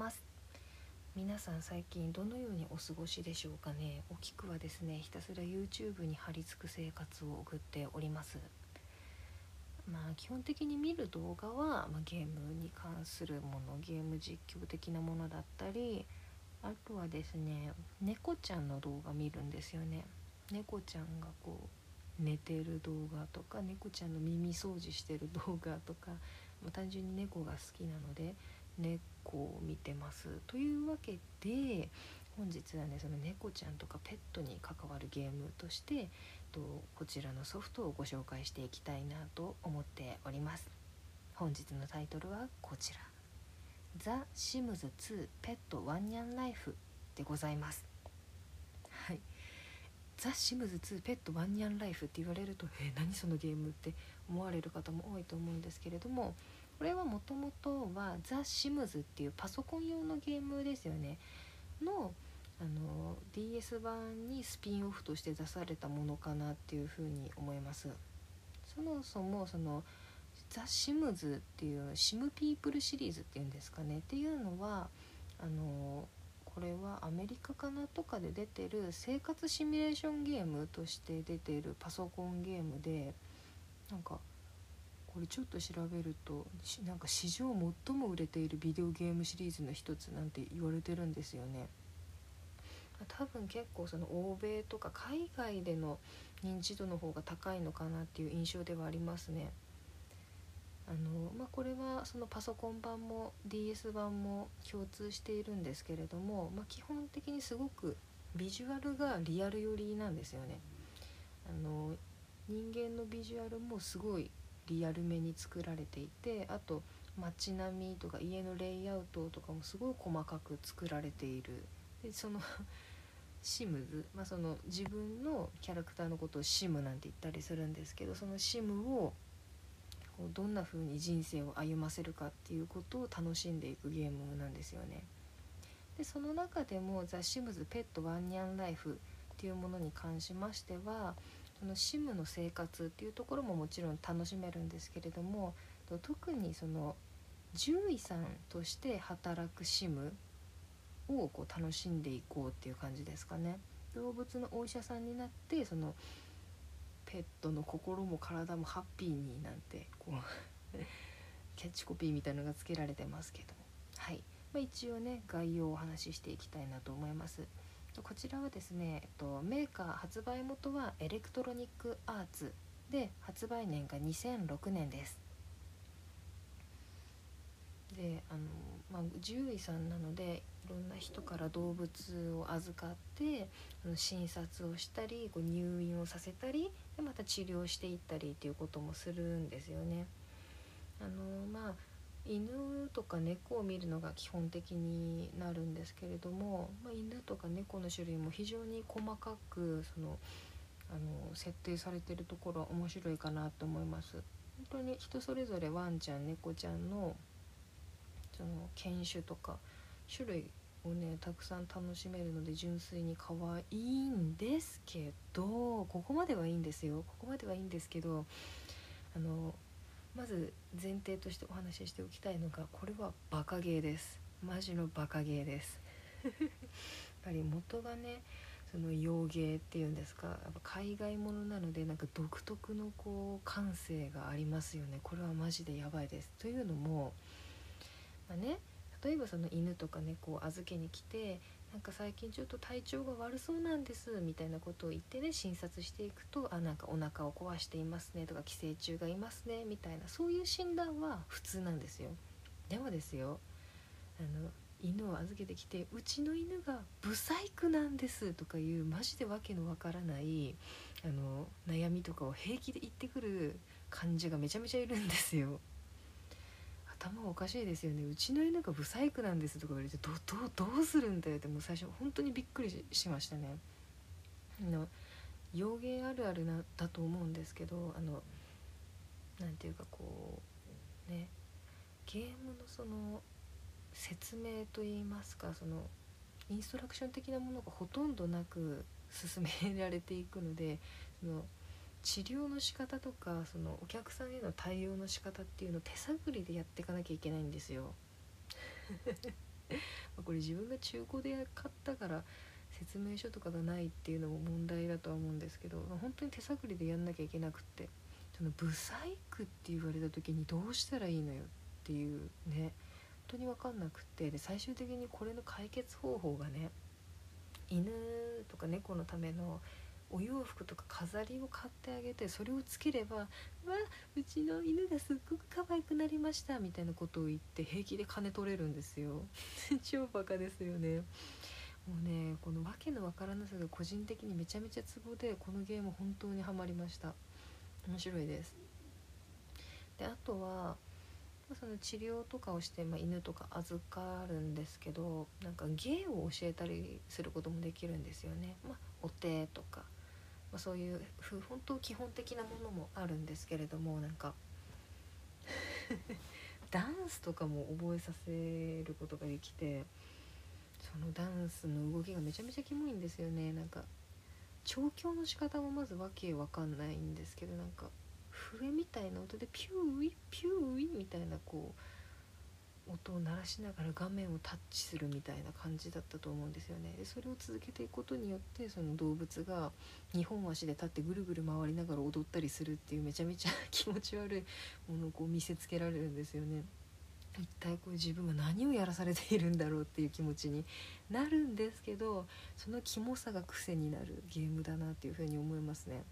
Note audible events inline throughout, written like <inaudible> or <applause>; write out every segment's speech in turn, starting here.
ます。皆さん最近どのようにお過ごしでしょうかね？おきくはですねひたすら YouTube に張り付く生活を送っております。まあ基本的に見る動画は、まあ、ゲームに関するものゲーム実況的なものだったりあとはですね猫ちゃんの動画見るんですよね。猫ちゃんがこう寝てる動画とか猫ちゃんの耳掃除してる動画とか、ま、単純に猫が好きなので猫を見てます。というわけで本日はねその猫ちゃんとかペットに関わるゲームとしてとこちらのソフトをご紹介していきたいなと思っております。本日のタイトルはこちら「ザ・シムズ2ペットワンニャンライフ」でございます。はい。ザ・シムズ2ペットワンニャンライフって言われるとえー、何そのゲームって思われる方も多いと思うんですけれどもこれはもともとはザ・シムズっていうパソコン用のゲームですよね。のあの DS 版にスピンオフとして出されたものかなっていうふうに思います。そもそもそのザ・シムズっていうシムピープルシリーズっていうんですかね。っていうのはあのこれはアメリカかなとかで出てる生活シミュレーションゲームとして出てるパソコンゲームでなんかこれちょっと調べるとなんか史上最も売れているビデオゲームシリーズの一つなんて言われてるんですよね。多分結構その欧米とか海外での認知度の方が高いのかなっていう印象ではありますね。あのまあ、これはそのパソコン版も DS 版も共通しているんですけれども、まあ、基本的にすごくビジュアルがリアル寄りなんですよね。あの人間のビジュアルもすごいリアルめに作られていてあと街並みとか家のレイアウトとかもすごい細かく作られているでその <laughs> シムズ、まあ、その自分のキャラクターのことをシムなんて言ったりするんですけどそのシムをこうどんな風に人生を歩ませるかっていうことを楽しんでいくゲームなんですよね。でその中でも「ザ・シムズ・ペット・ワンニャン・ライフ」っていうものに関しましてはそのシムの生活っていうところももちろん楽しめるんですけれども特にその獣医さんとして働くシムをこう楽しんでいこうっていう感じですかね。動物のお医者さんになってそのペットの心も体もハッピーになんてこう <laughs> キャッチコピーみたいのがつけられてますけども。はい、まあ、一応ね概要をお話ししていきたいなと思います。こちらはですね、えっと、メーカー発売元はエレクトロニックアーツで発売年が2006年ですであの、まあ、獣医さんなのでいろんな人から動物を預かって診察をしたりこう入院をさせたりでまた治療していったりっていうこともするんですよね。あのまあ犬とか猫を見るのが基本的になるんですけれども、まあ、犬とか猫の種類も非常に細かくそのあの設定されてるところは面白いかなと思います。本当に人それぞれワンちゃん猫ちゃんのその犬種とか種類をねたくさん楽しめるので純粋に可愛いんですけどここまではいいんですよここまではいいんですけどあのまず前提としてお話ししておきたいのがこれはバカゲーです。マジのバカゲーです。やっぱり元がねその洋芸っていうんですかやっぱ海外ものなのでなんか独特のこう感性がありますよね。これはマジでやばいです。というのもまあね例えばその犬とか猫を預けに来てなんか最近ちょっと体調が悪そうなんですみたいなことを言ってね診察していくとあなんかお腹を壊していますねとか寄生虫がいますねみたいなそういう診断は普通なんですよでもですよあの犬を預けてきて「うちの犬がブサイクなんです」とかいうマジでわけのわからないあの悩みとかを平気で言ってくる患者がめちゃめちゃいるんですよ。頭おかしいですよね。うちの犬がブサイクなんですとか言われてどどどうするんだよってもう最初本当にびっくりしましたね。あの幼芸あるあるなだと思うんですけどあのなんていうかこうねゲームのその説明といいますかそのインストラクション的なものがほとんどなく進められていくのでその治療の仕方とかそのお客さんへの対応の仕方っていうのを手探りでやっていかなきゃいけないんですよ。<laughs> これ自分が中古で買ったから説明書とかがないっていうのも問題だとは思うんですけど本当に手探りでやんなきゃいけなくってそのブサイクって言われた時にどうしたらいいのよっていうね本当に分かんなくってで最終的にこれの解決方法がね犬とか猫のためのお洋服とか飾りを買ってあげてそれをつければ「わうちの犬がすっごく可愛くなりました」みたいなことを言って平気で金取れるんですよ。<laughs> 超バカですよね。もうねこの訳のわからなさが個人的にめちゃめちゃツボでこのゲーム本当にハマりました。面白いです。であとはその治療とかをして、まあ、犬とか預かるんですけどなんか芸を教えたりすることもできるんですよね、まあ、お手とか。まあ、そういう本当基本的なものもあるんですけれどもなんか <laughs> ダンスとかも覚えさせることができてそのダンスの動きがめちゃめちゃキモいんですよね。なんか調教の仕方もまずわけわかんないんですけどなんか笛みたいな音でピューイピューイみたいなこう音を鳴らしながら画面をタッチするみたいな感じだったと思うんですよねでそれを続けていくことによってその動物が2本足で立ってぐるぐる回りながら踊ったりするっていうめちゃめちゃ気持ち悪いものをこう見せつけられるんですよね。一体こう自分が何をやらされているんだろうっていう気持ちになるんですけどそのキモさが癖になるゲームだなっていうふうに思いますね。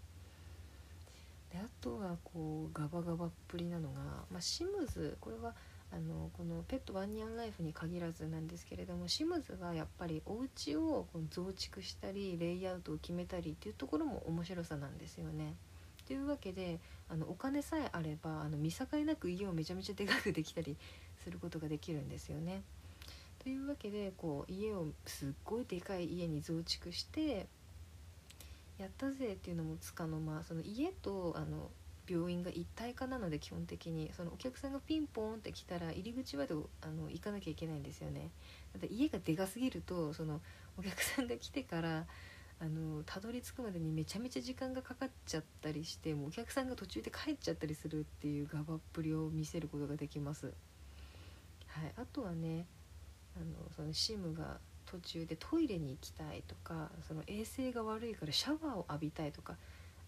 であとはこうガバガバっぷりなのが、まあ、シムズこれはあのこのペットワンニャンライフに限らずなんですけれどもシムズはやっぱりお家をこ増築したりレイアウトを決めたりっていうところも面白さなんですよね。というわけであのお金さえあればあの見境なく家をめちゃめちゃでかくできたりすることができるんですよね。というわけでこう家をすっごいでかい家に増築してやったぜっていうのもつかの間その家とあの病院が一体化なので基本的にそのお客さんがピンポンって来たら入り口まであの行かなきゃいけないんですよね。だって家がでかすぎるとそのお客さんが来てからあのたどり着くまでにめちゃめちゃ時間がかかっちゃったりしてもうお客さんが途中で帰っちゃったりするっていうガバっぷりを見せることができます。はい、あとはねあのそのシムが途中でトイレに行きたいとかその衛生が悪いからシャワーを浴びたいとか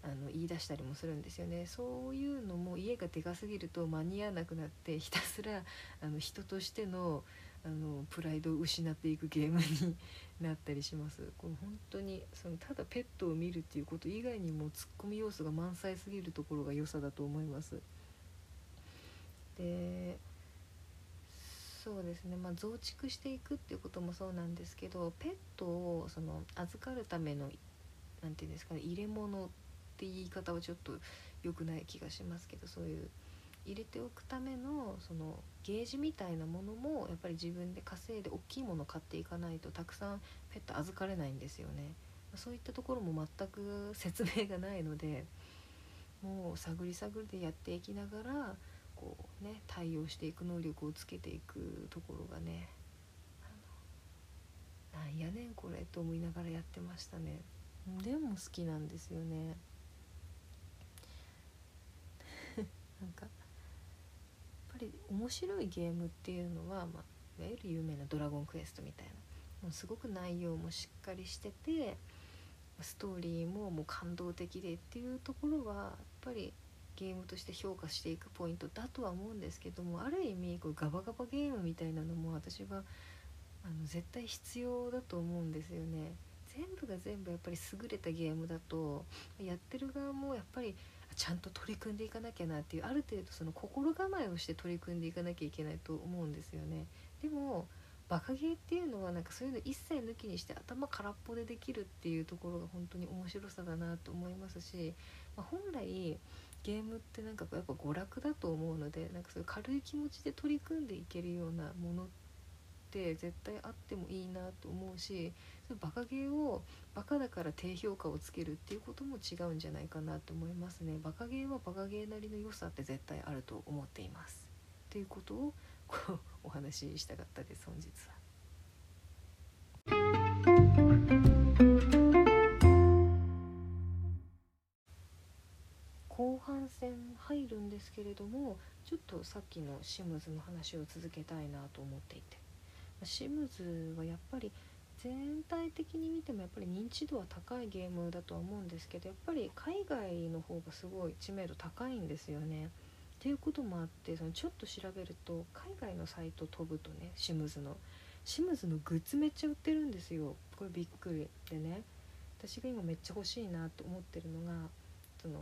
あの言い出したりもするんですよね。そういうのも家がでかすぎると間に合わなくなってひたすらあの人としてのあのプライドを失っていくゲームになったりします。これ本当にそのただペットを見るっていうこと以外にもツッコミ要素が満載すぎるところが良さだと思います。でそうですね。まあ増築していくっていうこともそうなんですけどペットをその預かるための何て言うんですかね入れ物って言い方はちょっと良くない気がしますけどそういう入れておくためのそのゲージみたいなものもやっぱり自分で稼いで大きいもの買っていかないとたくさんペット預かれないんですよね。そういったところも全く説明がないのでもう探り探りでやっていきながらこうね対応していく能力をつけていくところがねなんやねんこれと思いながらやってましたね。でも好きなんですよね。なんかやっぱり面白いゲームっていうのは、まあ、いわゆる有名な「ドラゴンクエスト」みたいなもうすごく内容もしっかりしててストーリーももう感動的でっていうところはやっぱりゲームとして評価していくポイントだとは思うんですけどもある意味こうガバガバゲームみたいなのも私はあの絶対必要だと思うんですよね。全部が全部やっぱり優れたゲームだとやってる側もやっぱりちゃんと取り組んでいかなきゃなっていうある程度その心構えをして取り組んでいかなきゃいけないと思うんですよね。でもバカゲーっていうのはなんかそういうの一切抜きにして頭空っぽでできるっていうところが本当に面白さだなと思いますし、まあ、本来ゲームってなんかやっぱ娯楽だと思うのでなんかそういう軽い気持ちで取り組んでいけるようなものって絶対あってもいいなと思うしバカゲーをバカだから低評価をつけるっていうことも違うんじゃないかなと思いますね。バカゲーはバカゲーなりの良さって絶対あると思っています。ということをこうお話ししたかったです本日は。後半戦入るんですけれどもちょっとさっきのシムズの話を続けたいなと思っていて。シムズはやっぱり全体的に見てもやっぱり認知度は高いゲームだとは思うんですけどやっぱり海外の方がすごい知名度高いんですよね。っていうこともあってそのちょっと調べると海外のサイト飛ぶとねシムズのシムズのグッズめっちゃ売ってるんですよ。これびっくりでね。私が今めっちゃ欲しいなと思ってるのがその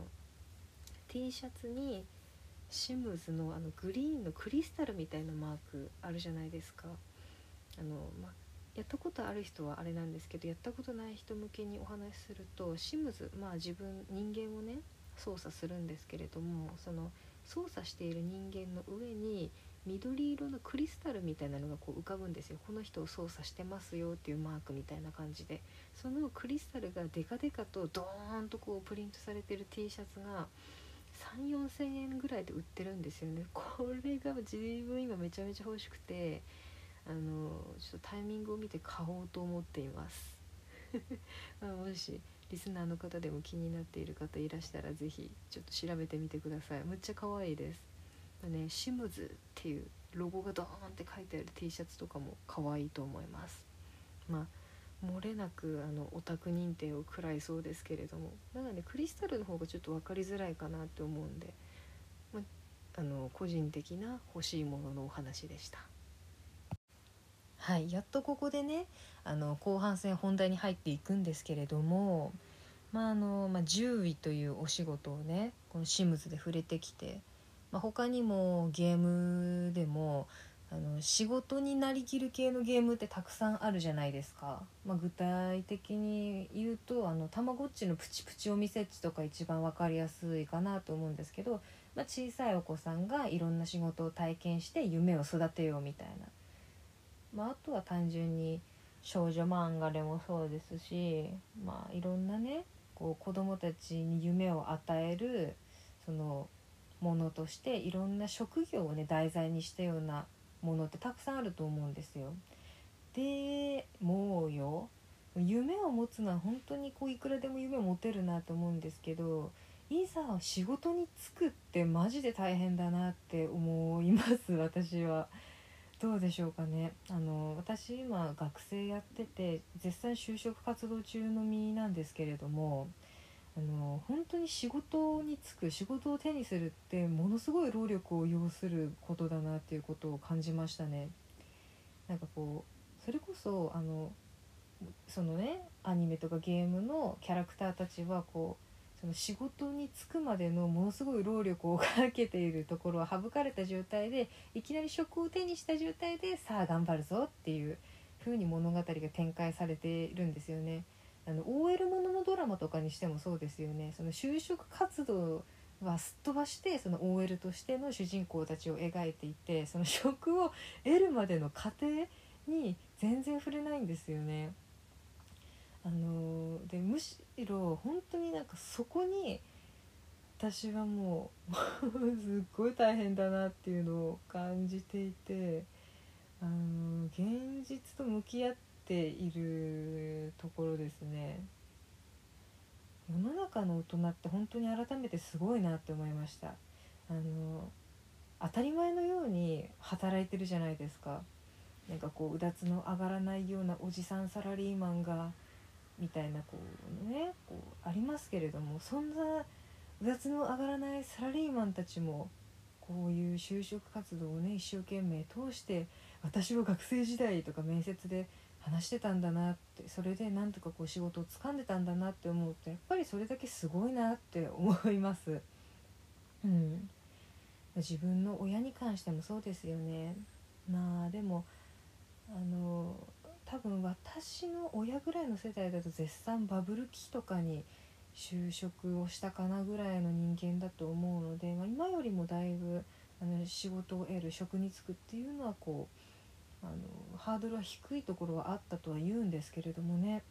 T シャツにシムズのあのグリーンのクリスタルみたいなマークあるじゃないですか。あの、まあ、やったことある人はあれなんですけどやったことない人向けにお話しするとシムズまあ自分人間をね操作するんですけれどもその操作している人間の上に緑色のクリスタルみたいなのがこう浮かぶんですよ。この人を操作してますよっていうマークみたいな感じで。そのクリスタルがデカデカとドーンとこうプリントされてる T シャツが3 4 0 0 0円ぐらいで売ってるんですよね。これが自分今めちゃめちゃ欲しくてあのちょっとタイミングを見て買おうと思っています。<laughs> まあ、もしリスナーの方でも気になっている方いらしたら是非ちょっと調べてみてください。むっちゃ可愛いです、まあ、ね、シムズっていうロゴがドーンって書いてある T シャツとかも可愛いと思います。まあ漏れなくあのオタク認定を食らいそうですけれども。だからねクリスタルの方がちょっと分かりづらいかなって思うんで、まあの個人的な欲しいもののお話でした。はいやっとここでねあの後半戦本題に入っていくんですけれども、まああのまあ、獣医というお仕事をねこのシムズで触れてきて、まあ、他にもゲームでもあの仕事になりきる系のゲームってたくさんあるじゃないですか、まあ、具体的に言うとあのたまごっちのプチプチお店っちとか一番分かりやすいかなと思うんですけど、まあ、小さいお子さんがいろんな仕事を体験して夢を育てようみたいなまあ、あとは単純に少女漫画でもそうですし、まあ、いろんなねこう子供たちに夢を与えるそのものとしていろんな職業をね題材にしたようなものってたくさんあると思うんですよ。でもうよ夢を持つのは本当にこういくらでも夢を持てるなと思うんですけどいざ仕事に就くってマジで大変だなって思います私は。どうでしょうかねあの私今学生やってて絶賛就職活動中の身なんですけれどもあの本当に仕事に就く仕事を手にするってものすごい労力を要することだなっていうことを感じましたね。なんかこうそれこそあのそのねアニメとかゲームのキャラクターたちはこうその仕事に就くまでのものすごい労力をかけているところは省かれた状態でいきなり職を手にした状態でさあ頑張るぞっていう風に物語が展開されているんですよね。あの OL もののドラマとかにしてもそうですよね。その就職活動はすっ飛ばしてその OL としての主人公たちを描いていてその職を得るまでの過程に全然触れないんですよね。あのでむしろ本当になんかそこに私はもう <laughs> すっごい大変だなっていうのを感じていてあの現実と向き合っているところですね。世の中の大人って本当に改めてすごいなって思いました。あの当たり前のように働いてるじゃないですか。なんかこううだつの上がらないようなおじさんサラリーマンがみたいなこうねこうありますけれどもそんなうだつの上がらないサラリーマンたちもこういう就職活動をね一生懸命通して私は学生時代とか面接で話してたんだなってそれでなんとかこう仕事を掴んでたんだなって思うとやっぱりそれだけすごいなって思います。うん、自分の親に関してもそうですよね。まあでもあの多分私の親ぐらいの世代だと絶賛バブル期とかに就職をしたかなぐらいの人間だと思うので、まあ、今よりもだいぶあの仕事を得る職に就くっていうのはこうあのハードルは低いところはあったとは言うんですけれどもね。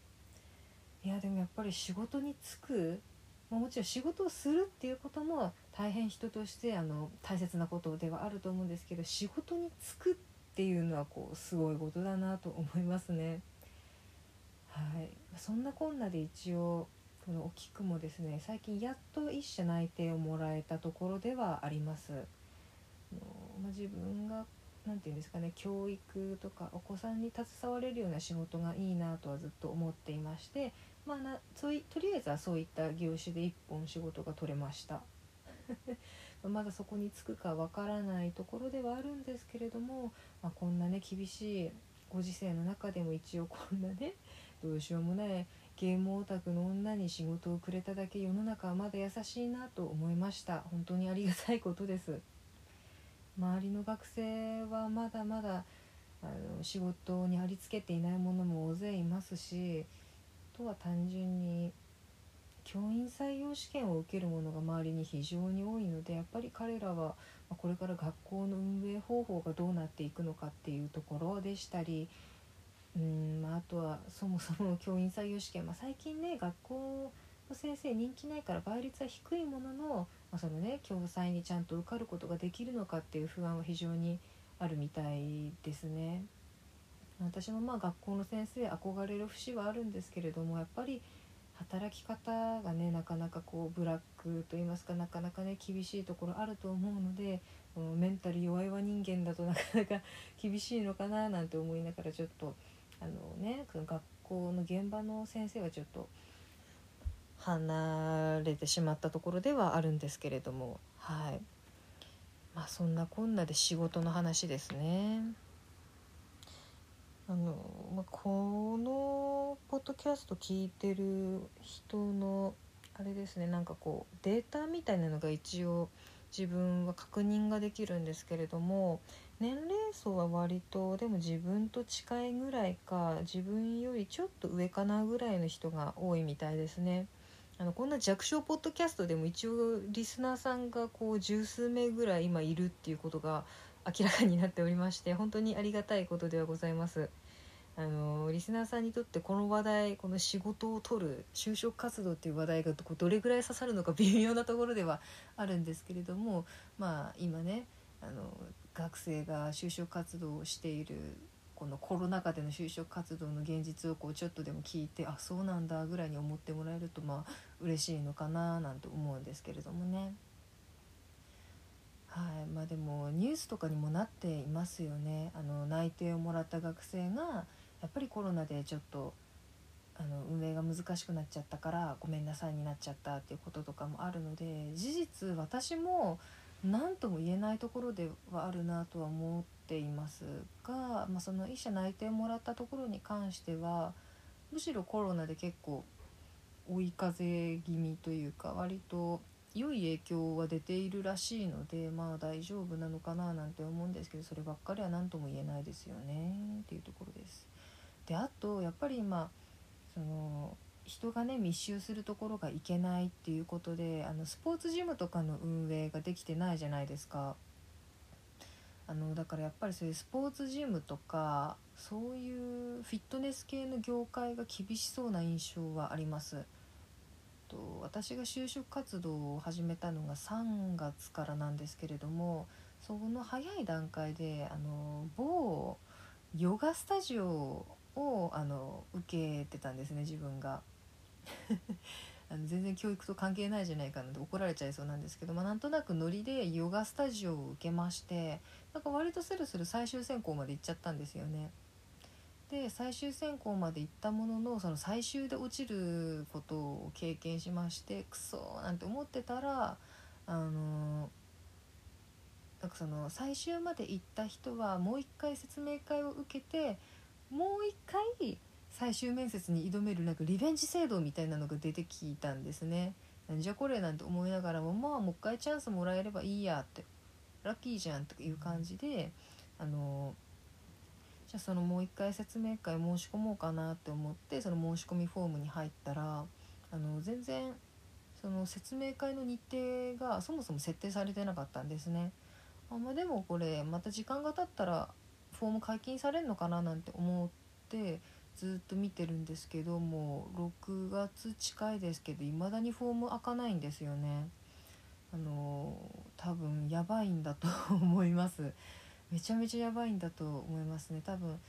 いやでもやっぱり仕事に就く、まあ、もちろん仕事をするっていうことも大変人としてあの大切なことではあると思うんですけど仕事に就くってっていうのはこうすごいことだなと思いますね。はい、そんなこんなで一応このお菊もですね最近やっと一社内定をもらえたところではあります。のまあ、自分が何て言うんですかね教育とかお子さんに携われるような仕事がいいなとはずっと思っていましてまあなそういとりあえずはそういった業種で1本仕事が取れましたまだそこに就くかわからないところではあるんですけれども、まあ、こんなね厳しいご時世の中でも一応こんなね <laughs> どうしようもないゲームオタクの女に仕事をくれただけ世の中はまだ優しいなと思いました。本当にありがたいことです。周りの学生はまだまだあの仕事にありつけていないものも大勢いますしとは単純に教員採用試験を受けるものが周りに非常に多いのでやっぱり彼らはこれから学校の運営方法がどうなっていくのかっていうところでしたりうん、まあ、とはそもそも教員採用試験、まあ、最近ね学校の先生人気ないから倍率は低いものの、まあ、そのね共済にちゃんと受かることができるのかっていう不安は非常にあるみたいですね。私もまあ学校の先生憧れる節はあるんですけれどもやっぱり働き方がねなかなかこうブラックと言いますかなかなかね厳しいところあると思うのでメンタル弱いわ人間だとなかなか <laughs> 厳しいのかななんて思いながらちょっとあのね学校の現場の先生はちょっと離れてしまったところではあるんですけれどもはいまあそんなこんなで仕事の話ですね。あの、まあ、このポッドキャスト聞いてる人のあれですねなんかこうデータみたいなのが一応自分は確認ができるんですけれども年齢層は割とでも自分と近いぐらいか自分よりちょっと上かなぐらいの人が多いみたいですね。あのこんな弱小ポッドキャストでも一応リスナーさんがこう十数名ぐらい今いるっていうことが明らかになっておりまして本当にありがたいことではございます。あのリスナーさんにとってこの話題この仕事を取る就職活動っていう話題がどれぐらい刺さるのか微妙なところではあるんですけれどもまあ今ねあの学生が就職活動をしているこのコロナ禍での就職活動の現実をこうちょっとでも聞いてあそうなんだぐらいに思ってもらえるとまあ嬉しいのかななんて思うんですけれどもね。はいまあ、でもニュースとかにもなっていますよねあの内定をもらった学生がやっぱりコロナでちょっとあの運営が難しくなっちゃったからごめんなさいになっちゃったっていうこととかもあるので事実私も何とも言えないところではあるなとは思っていますが、まあ、その医者内定をもらったところに関してはむしろコロナで結構追い風気味というか割と良い影響は出ているらしいのでまあ大丈夫なのかななんて思うんですけどそればっかりは何とも言えないですよねっていうところです。であとやっぱり今その人がね密集するところが行けないっていうことであのスポーツジムとかの運営ができてないじゃないですか。あのだからやっぱりそういうスポーツジムとかそういうフィットネス系の業界が厳しそうな印象はあります。と私が就職活動を始めたのが3月からなんですけれどもその早い段階であの某ヨガスタジオをあの受けてたんですね自分が <laughs> あの全然教育と関係ないじゃないかなって怒られちゃいそうなんですけど、まあ、なんとなくノリでヨガスタジオを受けましてなんか割とスルスル最終選考まで行っちゃったんですよね。で最終選考まで行ったもののその最終で落ちることを経験しましてクソなんて思ってたらあのなんかその最終まで行った人はもう一回説明会を受けてもう一回最終面接に挑めるなんかリベンジ制度みたいなのが出てきたんですね。なんじゃこれなんて思いながらもまあもう一回チャンスもらえればいいやってラッキーじゃんっていう感じであのじゃあそのもう一回説明会申し込もうかなって思ってその申し込みフォームに入ったらあの全然その説明会の日程がそもそも設定されてなかったんですね。あまあ、でもこれまた時間が経ったらフォーム解禁されるのかななんて思ってずっと見てるんですけどもう6月近いですけど未だにフォーム開かないんですよね。あの多分やばいんだと思いますめちゃめちゃやばいんだと思いますね多分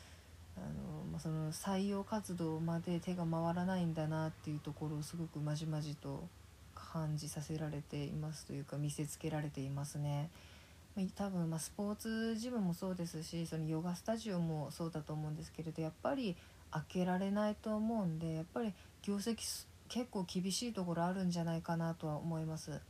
あの、まあ、その採用活動まで手が回らないんだなっていうところをすごくまじまじと感じさせられていますというか見せつけられていますね。多分まあスポーツジムもそうですしそのヨガスタジオもそうだと思うんですけれどやっぱり開けられないと思うんでやっぱり業績結構厳しいところあるんじゃないかなとは思います。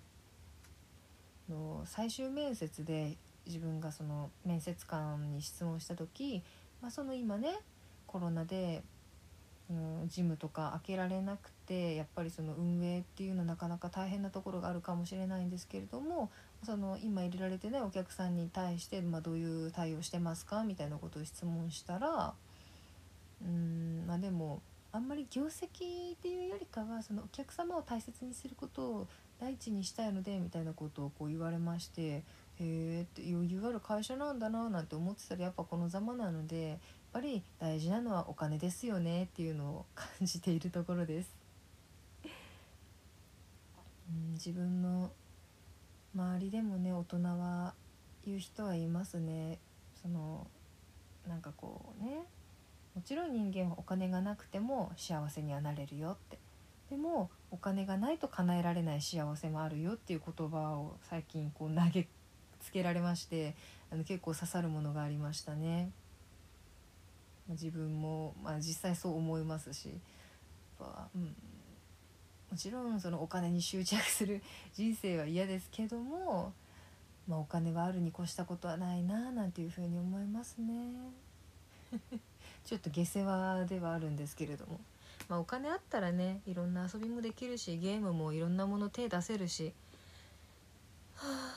の最終面接で自分がその面接官に質問した時、まあ、その今ねコロナで、うん、ジムとか開けられなくてやっぱりその運営っていうのなかなか大変なところがあるかもしれないんですけれどもその今入れられてないお客さんに対して、まあ、どういう対応してますかみたいなことを質問したらうんまあでもあんまり業績っていうよりかはそのお客様を大切にすることを第一にしたいのでみたいなことをこう言われましてへえって余裕ある会社なんだななんて思ってたらやっぱこのざまなのでやっぱり大事なのはお金ですよねっていうのを感じているところです。うん、自分のでもね大人は言う人はいますね。そのなんかこうねもちろん人間はお金がなくても幸せにはなれるよってでもお金がないと叶えられない幸せもあるよっていう言葉を最近こう投げつけられましてあの結構刺さるものがありましたね。自分も、まあ、実際そう思いますしやっぱ、うん、もちろんそのお金に執着する人生は嫌ですけども、まあ、お金はあるに越したことはないななんていうふうに思いますね。<laughs> ちょっと下世話ではあるんですけれども。まあ、お金あったらねいろんな遊びもできるしゲームもいろんなもの手出せるしはあ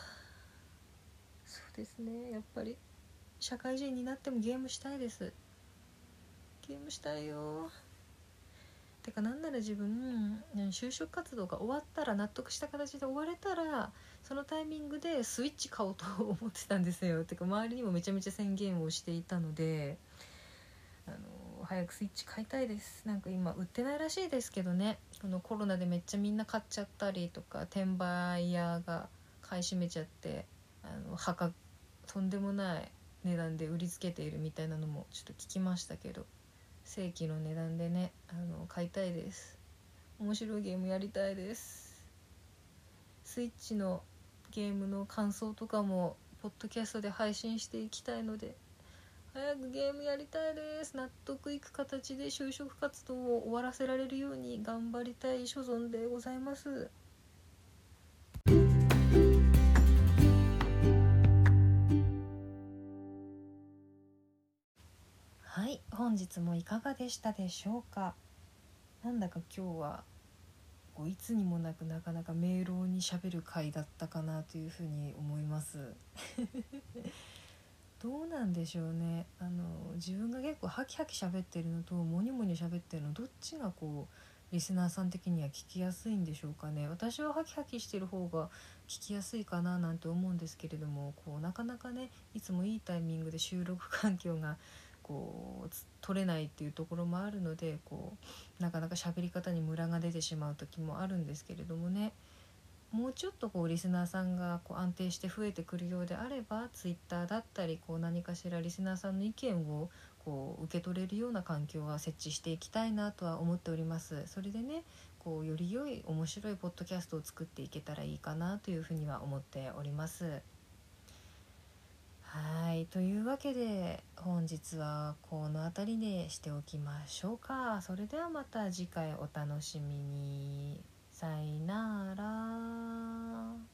そうですねやっぱり社会人になってもゲームしたいですゲームしたいよてかなんなら自分就職活動が終わったら納得した形で終われたらそのタイミングでスイッチ買おうと思ってたんですよ。てか周りにもめちゃめちゃ宣言をしていたのであの早くスイッチ買いたいです。なんか今売ってないらしいですけどね。このコロナでめっちゃみんな買っちゃったりとか転売屋が買い占めちゃってあの墓とんでもない値段で売りつけているみたいなのもちょっと聞きましたけど。正規の値段でねあの買いたいです。面白いゲームやりたいです。スイッチのゲームの感想とかもポッドキャストで配信していきたいので早くゲームやりたいです。納得いく形で就職活動を終わらせられるように頑張りたい所存でございます。本日もいかがでしたでしょうか？なんだか今日はこういつにもなくなかなか明朗にしゃべる回だったかなというふうに思います。<laughs> どうなんでしょうね。あの自分が結構ハキハキ喋ってるのとモニモニ喋ってるのどっちがこうリスナーさん的には聞きやすいんでしょうかね。私はハキハキしてる方が聞きやすいかななんて思うんですけれどもこうなかなかねいつもいいタイミングで収録環境がこう取れないっていうところもあるのでこうなかなか喋り方にムラが出てしまう時もあるんですけれどもね。もうちょっとこうリスナーさんがこう安定して増えてくるようであればツイッターだったりこう何かしらリスナーさんの意見をこう受け取れるような環境は設置していきたいなとは思っております。それでねこうより良い面白いポッドキャストを作っていけたらいいかなというふうには思っております。はいというわけで本日はこの辺りでしておきましょうか。それではまた次回お楽しみに。さいなら。